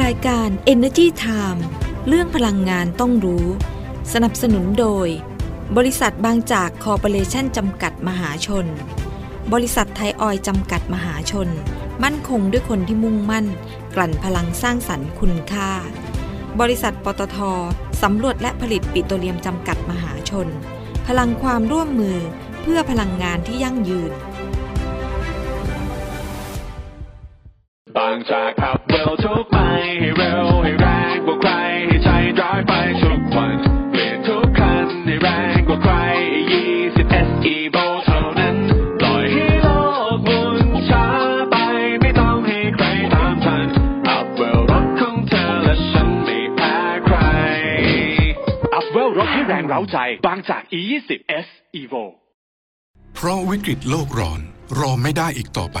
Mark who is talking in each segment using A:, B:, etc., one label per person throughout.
A: รายการ Energy Time เรื่องพลังงานต้องรู้ สนับสนุนโดย บริษัทบางจากคอร์ปอเรชันจำกัดมหาชน บริษัทไทยออยจำกัดมหาชน มั่นคงด้วยคนที่มุ่งมั่น กลั่นพลังสร้างสรรค์คุณค่า บริษัทปตทสำรวจและผลิตปิโตรเลียมจำกัดมหาชน พลังความร่วมมือเพื่อพลังงานที่ยั่งยืน
B: บางจากขับเร็วทุก ให้เร็วให้แรงกว่าใครให้ใจร้ายไปทุกวันเปลี่ยนทุกคันให้แรงกว่าใคร20 SE v o เท่านั้นปล่อยให้โลกหมุนช้าไปไม่ต้องให้ใครตามทันอัพเวลรถของเธอและฉันไม่แพ้ใครอัพเวลรถให้แรงเร้าใจบางจาก E20 S Evo
C: เพราะวิกฤตโลกร้อนรอไม่ได้อีกต่อไป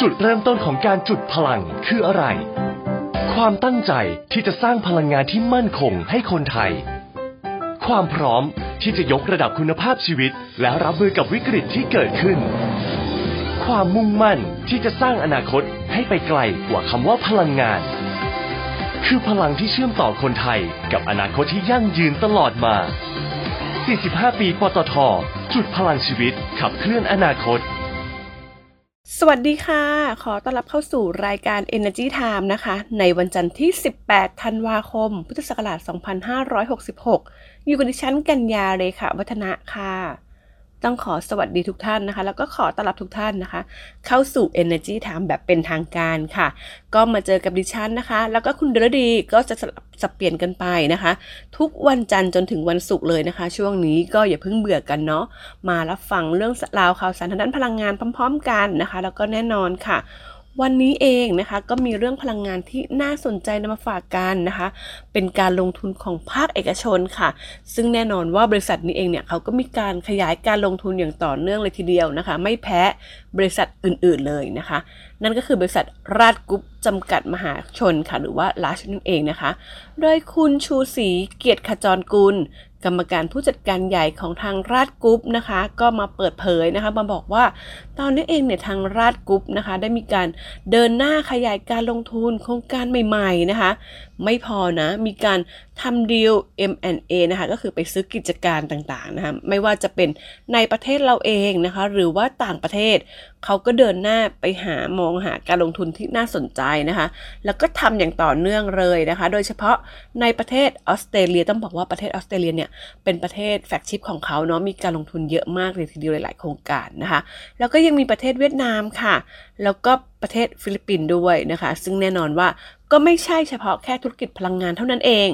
D: จุดเริ่มต้นของการจุดพลังคืออะไร ความตั้งใจที่จะสร้างพลังงานที่มั่นคงให้คนไทย ความพร้อมที่จะยกระดับคุณภาพชีวิต และรับมือกับวิกฤตที่เกิดขึ้น ความมุ่งมั่นที่จะสร้างอนาคตให้ไปไกลกว่าคำว่าพลังงาน คือพลังที่เชื่อมต่อคนไทยกับอนาคตที่ยั่งยืนตลอดมา 45 ปีปตท จุดพลังชีวิตขับเคลื่อนอนาคต
E: สวัสดีค่ะ ขอต้อนรับเข้าสู่รายการ Energy Time นะคะ ในวันจันทร์ที่ 18 ธันวาคม พุทธศักราช 2566 อยู่กับดิฉันกัญญาเลขาวัฒนะค่ะ ต้องขอสวัสดีทุกท่านนะคะ แล้วก็ขอต้อนรับทุกท่านนะคะ เข้าสู่ Energy Time แบบเป็นทางการค่ะ ก็มาเจอกับดิฉันนะคะ แล้วก็คุณเดรดีก็จะสลับสับเปลี่ยนกันไปนะคะ ทุกวันจันทร์จนถึงวันศุกร์เลยนะคะ ช่วงนี้ก็อย่าเพิ่งเบื่อกันเนาะมารับฟังเรื่องราวข่าวสารทางด้านพลังงานพร้อม ๆ กันนะคะ แล้วก็แน่นอนค่ะ วันนี้เองนะคะก็มีเรื่องพลังงานที่น่าสนใจนำมาฝากกันนะคะ เป็นการลงทุนของภาคเอกชนค่ะ ซึ่งแน่นอนว่าบริษัทนี้เองเนี่ยเขาก็มีการขยายการลงทุนอย่างต่อเนื่องเลยทีเดียวนะคะ ไม่แพ้บริษัทอื่นๆเลยนะคะ นั่นก็คือบริษัทราชกรุ๊ปจำกัดมหาชนค่ะ หรือว่า RATCH นั่นเองนะคะ โดยคุณชูศรีเกียรติขจรกุล กรรมการผู้จัดการใหญ่ของทางราชกรุ๊ปนะคะ ก็มาเปิดเผยนะคะ มาบอกว่าตอนนี้เองเนี่ยทางราชกรุ๊ปนะคะ ได้มีการเดินหน้าขยายการลงทุนโครงการใหม่ ๆนะคะไม่พอนะมีการทำ deal M&A นะคะก็คือไปซื้อกิจการต่างๆนะคะไม่ว่าจะเป็นในประเทศเราเองนะคะหรือว่าต่างประเทศ เขาก็เดินหน้าไปหามองหาการลงทุนที่น่าสนใจนะคะแล้วก็ทำอย่างต่อเนื่องเลยนะคะ โดยเฉพาะในประเทศออสเตรเลียต้องบอกว่าประเทศออสเตรเลียเนี่ยเป็นประเทศ flagship ของเขาเนาะมีการลงทุนเยอะมากเลยทีเดียวหลาย ๆ โครงการนะคะแล้วก็ยังมีประเทศเวียดนามค่ะ แล้วก็ ประเทศฟิลิปปินส์ด้วยนะคะ ซึ่งแน่นอนว่าก็ไม่ใช่เฉพาะแค่ธุรกิจพลังงานเท่านั้นเอง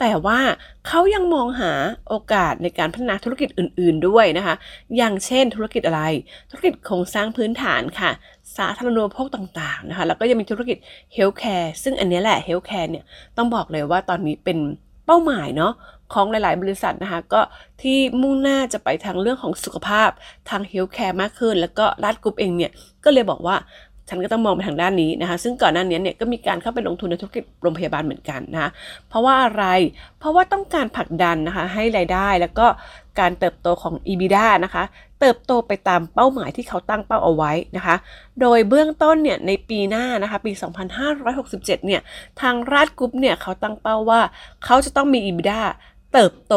E: แต่ว่าเขายังมองหาโอกาสในการพัฒนาธุรกิจอื่น ๆด้วยนะคะ อย่างเช่นธุรกิจอะไร ธุรกิจโครงสร้างพื้นฐานค่ะ สาธารณูปโภคต่างๆนะคะ แล้วก็ยังมีธุรกิจ healthcare ซึ่งอันนี้แหละ healthcare เนี่ยต้องบอกเลยว่าตอนนี้เป็นเป้าหมายเนาะของหลาย ๆ บริษัทนะคะก็ที่มุ่งหน้าจะไปทางเรื่องของสุขภาพทาง healthcare มากขึ้น แล้วก็ราชกรุ๊ปเองเนี่ยก็เลยบอกว่า ฉันก็ต้องมองไปทางด้านนี้นะคะซึ่งก่อนหน้านี้เนี่ยก็มีการเข้าไปลงทุนในธุรกิจโรงพยาบาลเหมือนกันนะคะเพราะว่าอะไรเพราะว่าต้องการผลักดันนะคะให้รายได้แล้วก็การเติบโตของ EBITDA นะคะเติบโตไปตามเป้าหมายที่เขาตั้งเป้าเอาไว้นะคะ โดยเบื้องต้นเนี่ยในปีหน้านะคะปี 2567 เนี่ยทางราชกรุ๊ปเนี่ยเขาตั้งเป้าว่า เขาจะต้องมี EBITDA เติบโต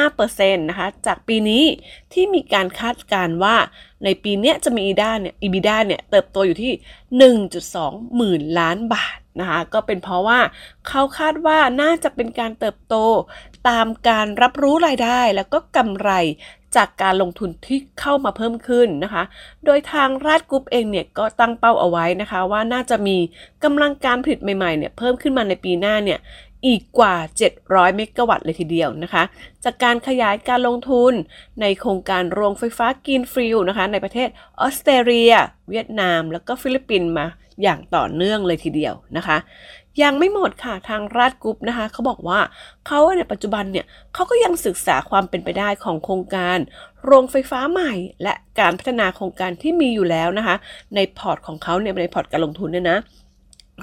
E: 5%นะคะ จากปีนี้ที่มีการคาดการณ์ว่าในปีนี้จะมี EBITDA เนี่ย EBITDA เนี่ยเติบโตอยู่ที่ 1.2 หมื่นล้านบาทนะคะ ก็เป็นเพราะว่าเขาคาดว่าน่าจะเป็นการเติบโตตามการรับรู้รายได้แล้วก็กำไรจากการลงทุนที่เข้ามาเพิ่มขึ้นนะคะ โดยทางราชกรุ๊ปเองเนี่ยก็ตั้งเป้าเอาไว้นะคะ ว่าน่าจะมีกำลังการผลิตใหม่ๆเนี่ยเพิ่มขึ้นมาในปีหน้าเนี่ย อีกกว่า 700 เมกะวัตต์เลยทีเดียวนะคะ จากการขยายการลงทุนในโครงการโรงไฟฟ้า greenfield นะคะในประเทศออสเตรเลีย เวียดนาม แล้วก็ฟิลิปปินส์มาอย่างต่อเนื่องเลยทีเดียวนะคะ ยังไม่หมดค่ะทางราชกรุ๊ปนะคะเขาบอกว่าเขาในปัจจุบันเนี่ยเขาก็ยังศึกษาความเป็นไปได้ของโครงการ โรงไฟฟ้าใหม่ และการพัฒนาโครงการที่มีอยู่แล้วนะคะ ในพอร์ตของเขาเนี่ยในพอร์ตการลงทุนเนี่ยนะ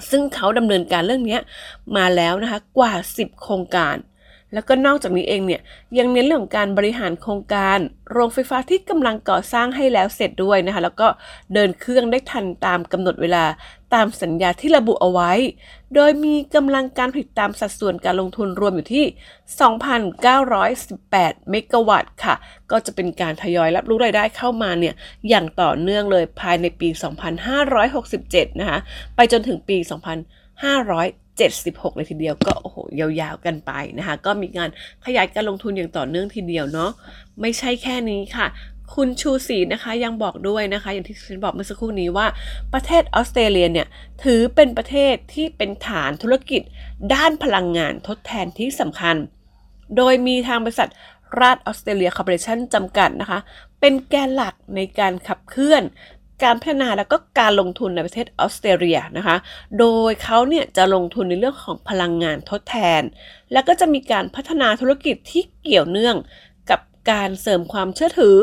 E: ซึ่งเขาดำเนินการเรื่องนี้มาแล้วนะคะกว่า 10 โครงการ แล้วก็นอกจากนี้เองเนี่ยยังเน้นเรื่องของการบริหารโครงการ โรงไฟฟ้าที่กำลังก่อสร้างให้แล้วเสร็จด้วยนะคะ แล้วก็เดินเครื่องได้ทันตามกำหนดเวลาตามสัญญาที่ระบุเอาไว้ โดยมีกำลังการผลิตตามสัดส่วนการลงทุนรวมอยู่ที่ 2,918 เมกะวัตต์ค่ะ ก็จะเป็นการทยอยรับรู้รายได้เข้ามาเนี่ย อย่างต่อเนื่องเลยภายในปี 2567 นะคะ ไปจนถึงปี 2,500 76 เลยทีเดียวก็โอ้โหยาวๆกันไปนะคะ ก็มีการขยายการลงทุนอย่างต่อเนื่องทีเดียวเนาะไม่ใช่แค่นี้ค่ะคุณชูศรีนะคะยังบอกด้วยนะคะ อย่างที่ฉันบอกเมื่อสักครู่นี้ว่าประเทศออสเตรเลียเนี่ยถือเป็นประเทศที่เป็นฐานธุรกิจ ด้านพลังงานทดแทนที่สำคัญ โดยมีทางบริษัทราชออสเตรเลียคอร์ปอเรชั่นจำกัดนะคะ เป็นแกนหลักในการขับเคลื่อน การพัฒนาแล้วก็การลงทุนในประเทศออสเตรเลียนะคะ โดยเขาเนี่ยจะลงทุนในเรื่องของพลังงานทดแทน แล้วก็จะมีการพัฒนาธุรกิจที่เกี่ยวเนื่องกับการเสริมความเชื่อถือ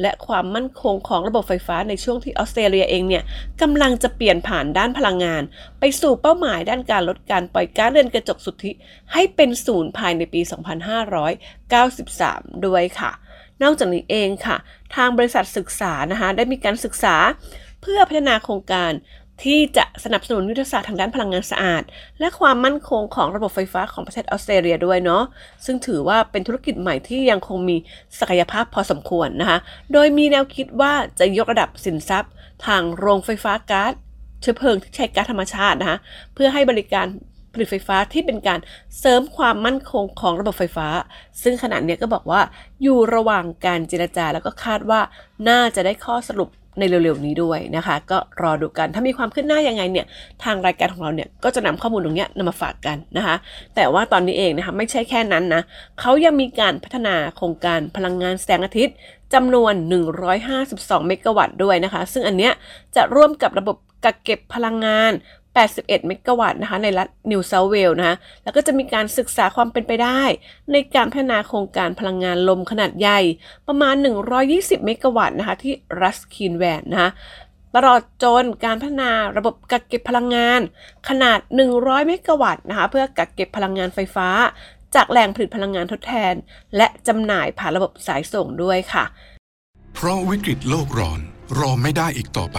E: และความมั่นคงของระบบไฟฟ้าในช่วงที่ออสเตรเลียเองเนี่ยกำลังจะเปลี่ยนผ่านด้านพลังงาน ไปสู่เป้าหมายด้านการลดการปล่อยก๊าซเรือนกระจกสุทธิ ให้เป็นศูนย์ภายในปี 2593 ด้วยค่ะ นอกจากนี้เองค่ะ ทางบริษัทศึกษานะคะได้มีการศึกษาเพื่อพัฒนาโครงการที่จะสนับสนุนยุทธศาสตร์ทางด้านพลังงานสะอาด และความมั่นคงของระบบไฟฟ้าของประเทศออสเตรเลียด้วยเนาะซึ่งถือว่าเป็นธุรกิจใหม่ที่ยังคงมีศักยภาพพอสมควรนะคะ โดยมีแนวคิดว่าจะยกระดับสินทรัพย์ ทางโรงไฟฟ้าก๊าซเชื้อเพลิงที่ใช้ก๊าซธรรมชาตินะคะเพื่อให้บริการ ผลิตไฟฟ้าที่เป็นการเสริมความมั่นคงของระบบไฟฟ้า ซึ่งขณะนี้ก็บอกว่าอยู่ระหว่างการเจรจาแล้วก็คาดว่าน่าจะได้ข้อสรุปในเร็วๆนี้ด้วยนะคะ ก็รอดูกันถ้ามีความคืบหน้ายังไงเนี่ยทางรายการของเราเนี่ยก็จะนำข้อมูลตรงนี้นำมาฝากกันนะคะ แต่ว่าตอนนี้เองนะคะไม่ใช่แค่นั้นนะเขายังมีการพัฒนาโครงการพลังงานแสงอาทิตย์จำนวน 152 เมกะวัตต์ด้วยนะคะ ซึ่งอันเนี้ยจะร่วมกับระบบกักเก็บพลังงาน 81 เมกะวัตต์นะคะในรัฐนิวเซาเวล์นะคะแล้วก็จะมีการศึกษาความเป็นไปได้ ในการพัฒนาโครงการพลังงานลมขนาดใหญ่ ประมาณ 120 เมกะวัตต์นะคะที่รัสคีนแวนนะคะตลอดจนการพัฒนาระบบกักเก็บพลังงาน ขนาด 100 เมกะวัตต์นะคะเพื่อกักเก็บพลังงานไฟฟ้า จากแหล่งผลิตพลังงานทดแทน และจำหน่ายผ่านระบบสายส่งด้วยค่ะ
C: เพราะวิกฤตโลกร้อนรอไม่ได้อีกต่อไป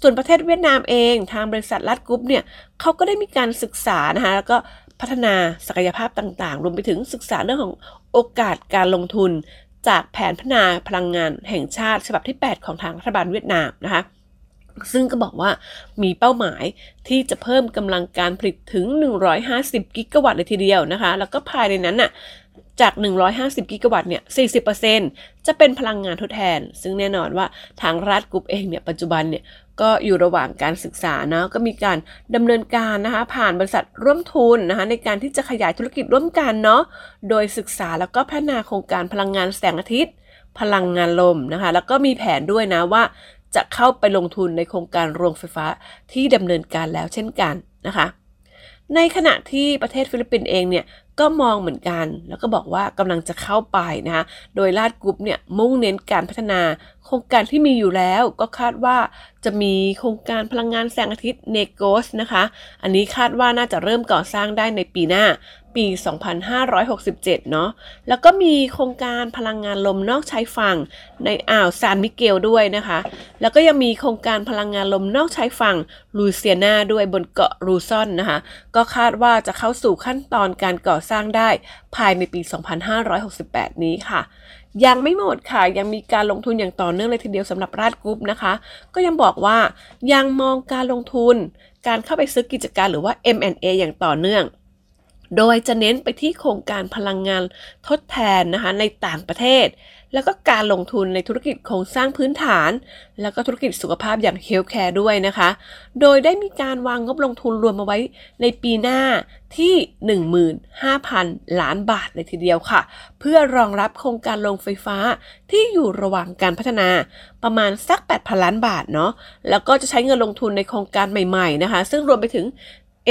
E: ส่วนประเทศเวียดนามเองทางบริษัทลัดกรุ๊ปเนี่ยเขาก็ได้มีการศึกษานะคะแล้วก็พัฒนาศักยภาพต่างๆ รวมไปถึงศึกษาเรื่องของโอกาสการลงทุน จากแผนพัฒนาพลังงานแห่งชาติฉบับที่ 8 ของทางรัฐบาลเวียดนามนะคะซึ่งก็บอกว่ามีเป้าหมายที่จะเพิ่มกำลังการผลิตถึง 150 กิกะวัตต์เลยทีเดียวนะคะ แล้วก็ภายในนั้นน่ะ จาก 150 กิกะวัตต์เนี่ย 40%จะเป็นพลังงานทดแทน ซึ่งแน่นอนว่าทางรัฐกรุ๊ปเองเนี่ย ปัจจุบันเนี่ย ก็อยู่ระหว่างการศึกษานะ ก็มีการดำเนินการนะคะ ผ่านบริษัทร่วมทุนนะคะ ในการที่จะขยายธุรกิจร่วมกันเนาะ โดยศึกษาแล้วก็พัฒนาโครงการพลังงานแสงอาทิตย์ พลังงานลมนะคะ แล้วก็มีแผนด้วยนะว่าจะเข้าไปลงทุนในโครงการโรงไฟฟ้าที่ดำเนินการแล้วเช่นกันนะคะ ในขณะที่ประเทศฟิลิปปินส์เองเนี่ยก็มองเหมือนกัน แล้วก็บอกว่ากำลังจะเข้าไปนะคะโดยราชกรุ๊ปเนี่ยมุ่งเน้นการพัฒนาโครงการที่มีอยู่แล้วก็คาดว่าจะมีโครงการพลังงานแสงอาทิตย์เนกรอสนะคะ อันนี้คาดว่าน่าจะเริ่มก่อสร้างได้ในปีหน้า ปี 2567 เนาะ แล้วก็มีโครงการพลังงานลมนอกชายฝั่งในอ่าวซานมิเกลด้วยนะคะ แล้วก็ยังมีโครงการพลังงานลมนอกชายฝั่งลูเซียนาด้วยบนเกาะรูซอนนะคะ ก็คาดว่าจะเข้าสู่ขั้นตอนการก่อสร้างได้ภายในปี 2568 นี้ค่ะยังไม่หมดค่ะ ยังมีการลงทุนอย่างต่อเนื่องเลยทีเดียวสำหรับราชกรุ๊ปนะคะ ก็ยังบอกว่ายังมองการลงทุน การเข้าไปซื้อกิจการหรือว่า M&A อย่างต่อเนื่อง โดยจะเน้นไปที่โครงการพลังงานทดแทนนะคะในต่างประเทศ แล้วก็การลงทุนในธุรกิจโครงสร้างพื้นฐาน แล้วก็ธุรกิจสุขภาพอย่างเฮลท์แคร์ด้วยนะคะ โดยได้มีการวางงบลงทุนรวมมาไว้ในปีหน้าที่ 15,000 ล้านบาทเลยทีเดียวค่ะ เพื่อรองรับโครงการโรงไฟฟ้าที่อยู่ระหว่างการพัฒนาประมาณสัก 8,000 ล้านบาทเนาะแล้วก็จะใช้เงินลงทุนในโครงการใหม่ๆนะคะ ซึ่งรวมไปถึง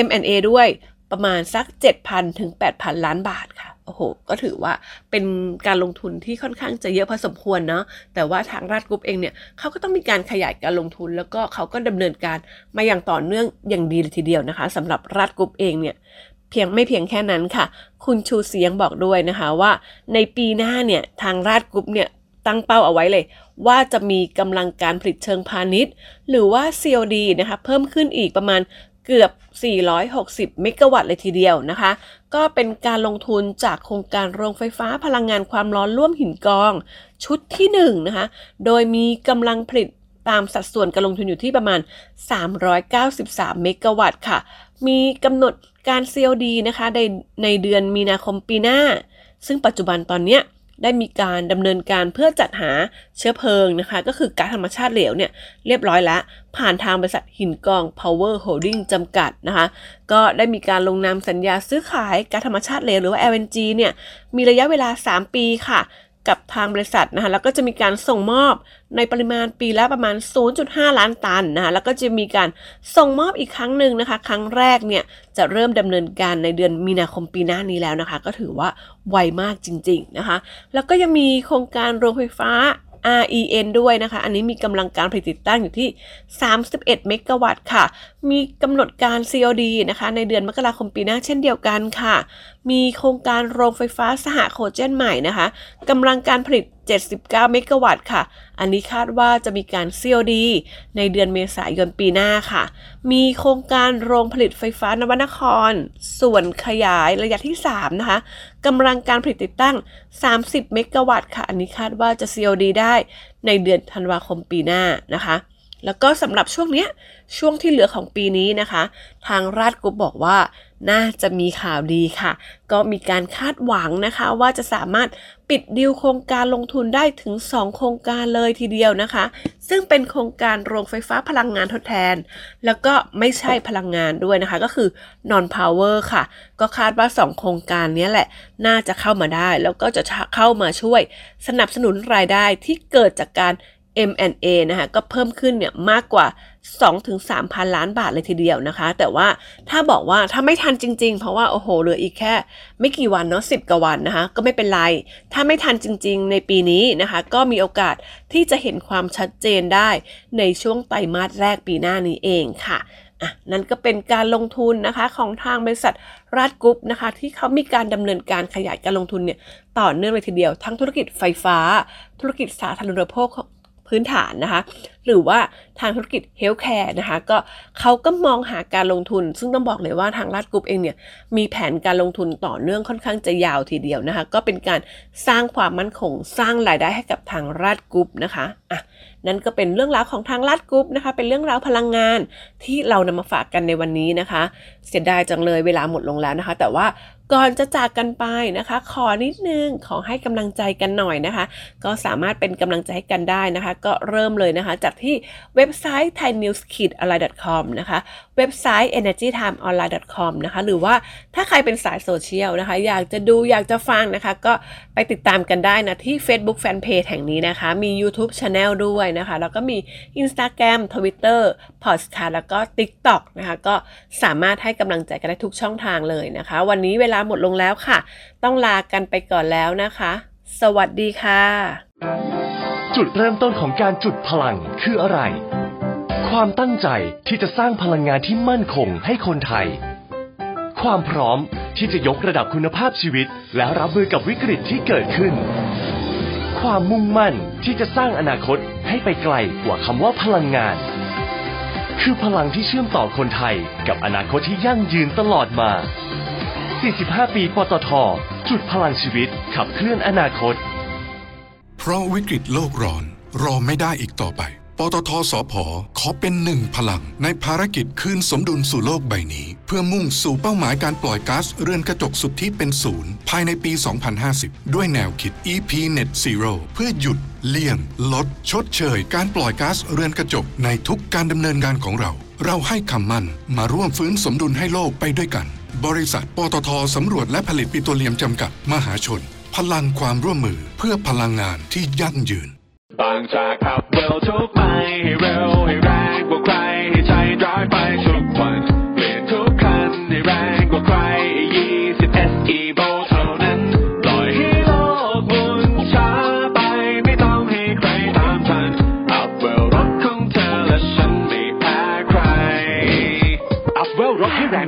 E: M&A ด้วย ประมาณสัก 7,000 ถึง 8,000 ล้านบาทค่ะ โอ้โห ก็ถือว่าเป็นการลงทุนที่ค่อนข้างจะเยอะพอสมควรเนาะ แต่ว่าทางราชกรุ๊ปเองเนี่ยเขาก็ต้องมีการขยายการลงทุน แล้วก็เขาก็ดำเนินการมาอย่างต่อเนื่องอย่างดีเลยทีเดียวนะคะสำหรับราชกรุ๊ปเองเนี่ยเพียงไม่เพียงแค่นั้นค่ะ คุณชูเสียงบอกด้วยนะคะว่า ในปีหน้าเนี่ยทางราชกรุ๊ปเนี่ยตั้งเป้าเอาไว้เลย ว่าจะมีกำลังการผลิตเชิงพาณิชย์ หรือว่า COD นะคะเพิ่มขึ้นอีกประมาณ เกือบ 460 เมกะวัตต์เลยทีเดียวนะคะ ก็เป็นการลงทุนจากโครงการโรงไฟฟ้าพลังงานความร้อนร่วมหินกอง ชุดที่1นนะคะ โดยมีกำลังผลิตตามสัดส่วนการลงทุนอยู่ที่ประมาณ 393 เมกะวัตต์ค่ะ มีกำหนดการ COD นะคะในในเดือนมีนาคมปีหน้า ซึ่งปัจจุบันตอนเนี้ย ได้มีการดำเนินการเพื่อจัดหาเชื้อเพลิงนะคะ ก็คือก๊าซธรรมชาติเหลวเนี่ยเรียบร้อยแล้ว ผ่านทางบริษัทหินกอง Power Holding จำกัดนะคะ ก็ได้มีการลงนามสัญญาซื้อขายก๊าซธรรมชาติเหลวหรือว่า LNG เนี่ยมีระยะเวลา 3 ปีค่ะ กับทางบริษัทนะคะแล้วก็จะมีการส่งมอบในปริมาณปีละประมาณ 0.5 ล้านตันนะคะแล้วก็จะมีการส่งมอบอีกครั้งหนึ่งนะคะ ครั้งแรกเนี่ยจะเริ่มดำเนินการในเดือนมีนาคมปีหน้านี้แล้วนะคะ ก็ถือว่าไวมากจริง ๆนะคะ แล้วก็ยังมีโครงการโรงไฟฟ้า REN ด้วยนะคะ อันนี้มีกำลังการผลิตติดตั้งอยู่ที่ 31 เมกะวัตต์ค่ะ มีกำหนดการ COD นะคะ ในเดือนมกราคมปีหน้าเช่นเดียวกันค่ะ มีโครงการโรงไฟฟ้าสหโคเจนใหม่นะคะกำลังการผลิต 79 เมกะวัตต์ค่ะ อันนี้คาดว่าจะมีการ COD ในเดือนเมษายนปีหน้าค่ะ มีโครงการโรงผลิตไฟฟ้านวนคร ส่วนขยายระยะที่ 3 นะคะกำลังการผลิตติดตั้ง 30 เมกะวัตต์ค่ะ อันนี้คาดว่าจะ COD ได้ในเดือนธันวาคมปีหน้านะคะ แล้วก็สำหรับช่วงเนี้ยช่วงที่เหลือของปีนี้นะคะ ทางราชกรุ๊ปบอกว่าน่าจะมีข่าวดีค่ะ ก็มีการคาดหวังนะคะ ว่าจะสามารถปิดดีลโครงการลงทุนได้ถึง 2 โครงการเลยทีเดียวนะคะ ซึ่งเป็นโครงการโรงไฟฟ้าพลังงานทดแทน แล้วก็ไม่ใช่พลังงานด้วยนะคะ ก็คือ non power ค่ะ ก็คาดว่า 2 โครงการนี้แหละ น่าจะเข้ามาได้ แล้วก็จะเข้ามาช่วยสนับสนุนรายได้ที่เกิดจากการ M&A นะคะก็เพิ่มขึ้นเนี่ยมากกว่า 2-3 พันล้านบาทเลยทีเดียวนะคะ แต่ว่าถ้าบอกว่าถ้าไม่ทันจริง ๆ เพราะว่าโอ้โหเหลืออีกแค่ ไม่กี่วันเนาะสิบกว่าวันนะคะ ก็ไม่เป็นไร ถ้าไม่ทันจริง ๆ ในปีนี้นะคะ ก็มีโอกาสที่จะเห็นความชัดเจนได้ในช่วงไตรมาสแรกปีหน้านี้เองค่ะอะนั่นก็เป็นการลงทุนนะคะของทางบริษัทราชกรุ๊ปนะคะ ที่เขามีการดำเนินการขยายการลงทุนเนี่ยต่อเนื่องเลยทีเดียว ทั้งธุรกิจไฟฟ้า ธุรกิจสาธารณูปโภค พื้นฐานนะคะ หรือว่าทางธุรกิจ healthcare นะคะ ก็เขาก็มองหาการลงทุน ซึ่งต้องบอกเลยว่าทางราชกรุ๊ปเองเนี่ยมีแผนการลงทุนต่อเนื่องค่อนข้างจะยาวทีเดียวนะคะ ก็เป็นการสร้างความมั่นคงสร้างรายได้ให้กับทางราชกรุ๊ปนะคะอะนั่นก็เป็นเรื่องราวของทางราชกรุ๊ปนะคะ เป็นเรื่องราวพลังงานที่เรานำมาฝากกันในวันนี้นะคะ เสียดายจังเลยเวลาหมดลงแล้วนะคะ แต่ว่าก่อนจะจากกันไปนะคะ ขอนิดนึงขอให้กำลังใจกันหน่อยนะคะ ก็สามารถเป็นกำลังใจให้กันได้นะคะ ก็เริ่มเลยนะคะ จากที่เว็บไซต์ thainews-online.com นะคะ เว็บไซต์ energytimeonline.com นะคะ หรือว่าถ้าใครเป็นสายโซเชียลนะคะ อยากจะดูอยากจะฟังนะคะ ก็ไปติดตามกันได้นะ ที่ Facebook Fanpage แห่งนี้นะคะ มี YouTube Channel ด้วยนะคะ แล้วก็มี Instagram Twitter Podcast แล้วก็ TikTok นะคะ ก็สามารถให้กำลังใจกันได้ทุกช่องทางเลยนะคะ วันนี้เวลาหมดลงแล้วค่ะ ต้องลากันไปก่อนแล้วนะคะ สวัสดีค่ะ
D: จุดเริ่มต้นของการจุดพลังคืออะไร ความตั้งใจที่จะสร้างพลังงานที่มั่นคงให้คนไทย ความพร้อมที่จะยกระดับคุณภาพชีวิต และรับมือกับวิกฤตที่เกิดขึ้น ความมุ่งมั่นที่จะสร้างอนาคตให้ไปไกลกว่าคำว่าพลังงานคือพลังที่เชื่อมต่อคนไทยกับอนาคตที่ยั่งยืนตลอดมา 45 ปี ปตท จุดพลังชีวิต ขับเคลื่อนอนาคต
C: เพราะวิกฤตโลกร้อน รอไม่ได้อีกต่อไป ปตทสพขอเป็นหนึ่งพลัง ในภารกิจคืนสมดุลสู่โลกใบนี้ เพื่อมุ่งสู่เป้าหมายการปล่อยก๊าซเรือนกระจกสุทธิเป็นศูนย์ภายในปี 2050 ด้วยแนวคิด EP Net Zero เพื่อหยุดเลี่ยง ลด ชดเชย การปล่อยก๊าซเรือนกระจกในทุกการดำเนินงานของเรา เราให้คำมั่นมาร่วมฟื้นสมดุลให้โลกไปด้วยกัน บริษัทปตทสำรวจและผลิตปิโตรเลียมจำกัดมหาชน พลังความร่วมมือเพื่อพลังงานที่ยั่งยืน
B: บางจากขับเร็วทุกไปให้เร็วให้แรงกว่าใครให้ใจร้ายไปทุกวัน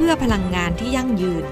A: เพื่อพลังงานที่ยั่งยืน